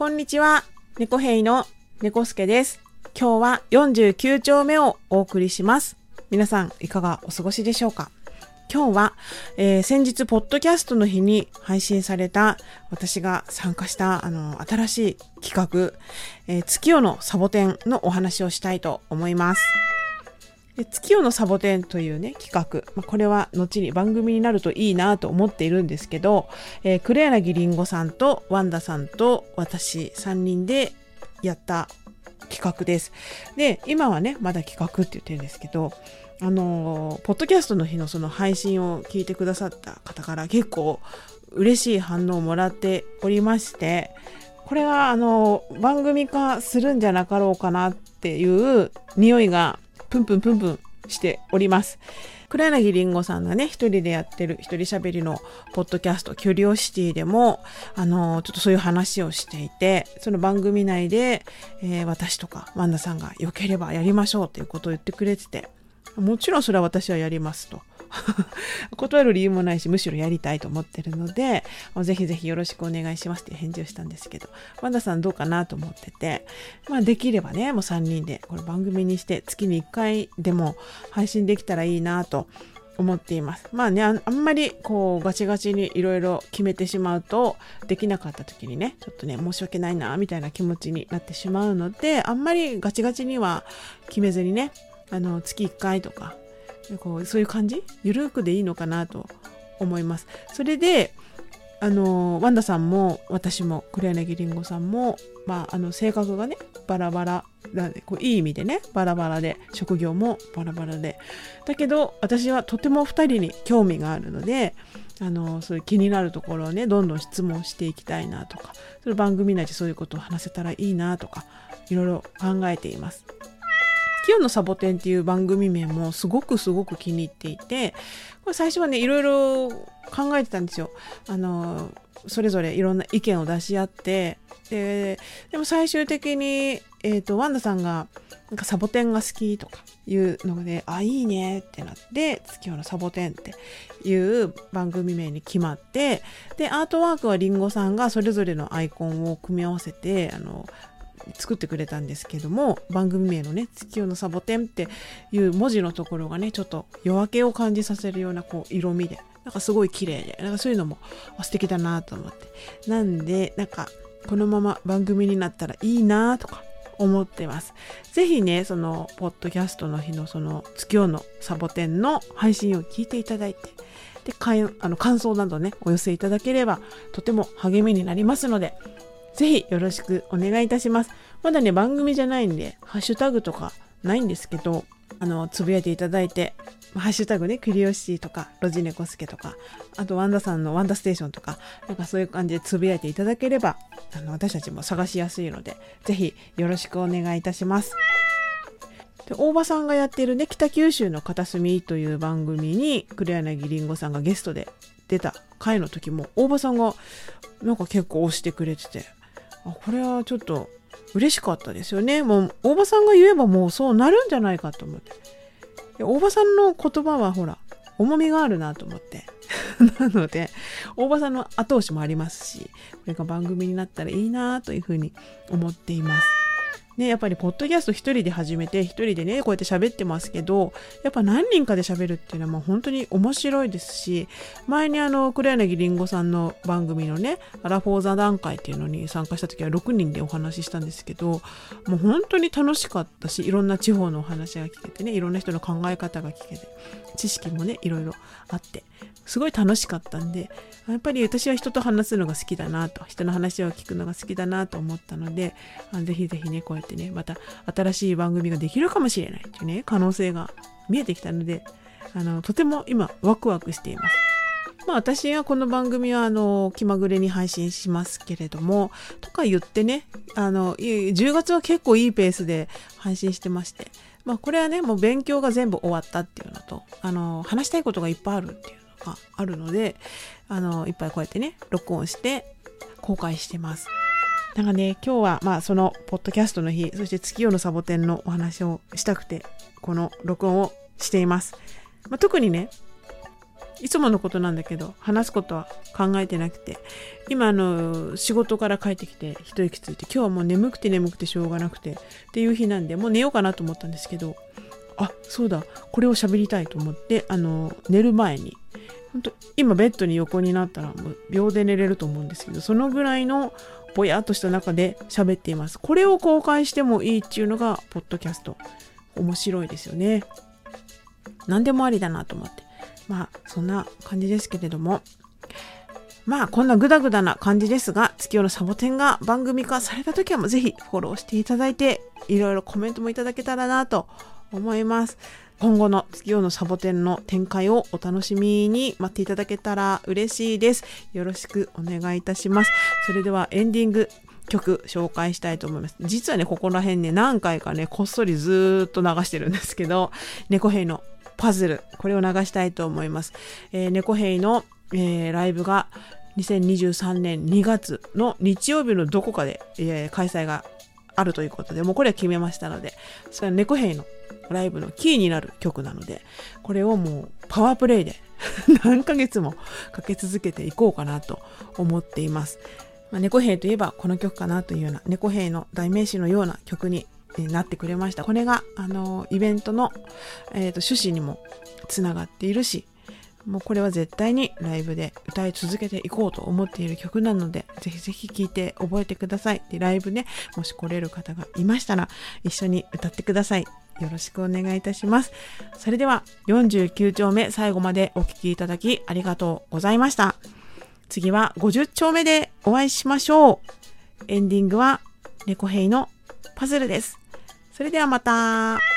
こんにちは。猫兵の猫助です。今日は49丁目をお送りします。皆さんいかがお過ごしでしょうか？今日は、えー先日、ポッドキャストの日に配信された私が参加したあの新しい企画、えー月夜のサボテンのお話をしたいと思います。で月夜のサボテンというね、企画。まあ、これは後に番組になるといいなと思っているんですけど、えー黒柳りんごさんとワンダさんと私3人でやった企画です。で、今はね、まだ企画って言ってるんですけど、あのーポッドキャストの日のその配信を聞いてくださった方から結構嬉しい反応をもらっておりまして、これはあの番組化するんじゃなかろうかなっていう匂いがプンプンプンプンしております。黒柳りんごさんがね、一人でやってる一人喋りのポッドキャスト、キュリオシティでも、あの、ちょっとそういう話をしていて、その番組内で、えー私とかワンダさんが良ければやりましょうっていうことを言ってくれてて、もちろんそれは私はやりますと。断る理由もないし、むしろやりたいと思ってるので、ぜひぜひよろしくお願いしますって返事をしたんですけど、ワンダさんどうかなと思ってて、まあできればね、もう3人でこれ番組にして月に1回でも配信できたらいいなと思っています。まあね、あんあんまりこうガチガチにいろいろ決めてしまうと、できなかった時にね、ちょっとね、申し訳ないな、みたいな気持ちになってしまうので、あんまりガチガチには決めずにね、あの、月1回とか、こうそういう感じ？ゆるくでいいのかなと思います。それで、あのワンダさんも私も黒柳りんごさんも、まあ、あの性格がねバラバラなんでこういい意味でねバラバラで職業もバラバラでだけど私はとても2人に興味があるのであのそういう気になるところをねどんどん質問していきたいなとかそれ番組内でそういうことを話せたらいいなとかいろいろ考えています。キヨのサボテンっていう番組名もすごくすごく気に入っていて、これ最初はね、いろいろ考えてたんですよ。あの、それぞれいろんな意見を出し合って、で、でも最終的に、えっ、と、ワンダさんが、なんかサボテンが好きとかいうので、あ、いいねってなって、月夜のサボテンっていう番組名に決まって、で、アートワークはリンゴさんがそれぞれのアイコンを組み合わせて、あの、作ってくれたんですけども番組名のね「月夜のサボテン」っていう文字のところがねちょっと夜明けを感じさせるようなこう色味でなんかすごい綺麗でなんかそういうのも素敵だなと思ってなんでなんかこのまま番組になったらいいなとか思ってます。ぜひね、その、ポッドキャストの日のその、月夜のサボテンの配信を聞いていただいて、で、あの感想などね、お寄せいただければ、とても励みになりますので、ぜひよろしくお願いいたします。まだね、番組じゃないんで、ハッシュタグとかないんですけど、あの、つぶやいていただいて、ハッシュタグね、クリオシティとか、ロジネコスケとか、あとワンダさんのワンダステーションとか、なんかそういう感じでつぶやいていただければ、あの、私たちも探しやすいので、ぜひよろしくお願いいたします。で大場さんがやっているね、北九州の片隅という番組に、黒柳りんごさんがゲストで出た回の時も、大場さんがなんか結構押してくれてて、あこれはちょっと嬉しかったですよね。もう大場さんが言えばもうそうなるんじゃないかと思って。大場さんの言葉はほら、重みがあるなと思って。なので、大場さんの後押しもありますし、これが番組になったらいいなというふうに思っています。ね、やっぱりポッドキャスト一人で始めて一人でねこうやって喋ってますけどやっぱ何人かで喋るっていうのはもう本当に面白いですし前にあの黒柳りんごさんの番組のねアラフォー座談会っていうのに参加した時は6人でお話ししたんですけどもう本当に楽しかったしいろんな地方のお話が聞けてねいろんな人の考え方が聞けて知識もねいろいろあってすごい楽しかったんでやっぱり私は人と話すのが好きだなと人の話を聞くのが好きだなと思ったのでぜひぜひねこうやってねまた新しい番組ができるかもしれないっていうね可能性が見えてきたのであのとても今ワクワクしています。まあ私はこの番組はあの気まぐれに配信しますけれどもとか言ってねあの10月は結構いいペースで配信してましてまあこれはねもう勉強が全部終わったっていうのとあの話したいことがいっぱいあるっていうのがあるのであのいっぱいこうやってね録音して公開してます。なんかね、今日はまあそのポッドキャストの日、そして月夜のサボテンのお話をしたくて、この録音をしています。まあ、特にね、いつものことなんだけど話すことは考えてなくて今あの仕事から帰ってきて一息ついて今日はもう眠くて眠くてしょうがなくてっていう日なんでもう寝ようかなと思ったんですけどあそうだ。これを喋りたいと思ってあの寝る前に本当今ベッドに横になったらもう秒で寝れると思うんですけどそのぐらいのぼやっとした中で喋っています。これを公開してもいいっていうのがポッドキャスト。面白いですよね。何でもありだなと思って。まあそんな感じですけれども。まあこんなグダグダな感じですが月夜のサボテンが番組化された時はもうぜひフォローしていただいていろいろコメントもいただけたらなと思います今後の月夜のサボテンの展開をお楽しみに待っていただけたら嬉しいですよろしくお願いいたしますそれではエンディング曲紹介したいと思います。実はね、ここら辺ね、何回かね、こっそりずっと流してるんですけど、猫兵のパズル、これを流したいと思います。えー、猫兵の、えー、ライブが2023年2月の日曜日のどこかで、えー、開催があるということで、もうこれは決めましたので、それは猫兵のライブのキーになる曲なので、これをもうパワープレイで 何ヶ月もかけ続けていこうかなと思っています。まあ、猫兵といえばこの曲かなというような猫兵の代名詞のような曲になってくれました。これが、あの、イベントの、えーと、趣旨にもつながっているし、もうこれは絶対にライブで歌い続けていこうと思っている曲なので、ぜひぜひ聴いて覚えてください。で、ライブね、もし来れる方がいましたら、一緒に歌ってください。よろしくお願いいたします。それでは、49丁目最後までお聴きいただきありがとうございました。次は50丁目でお会いしましょう。エンディングは猫兵のパズルです。それではま。た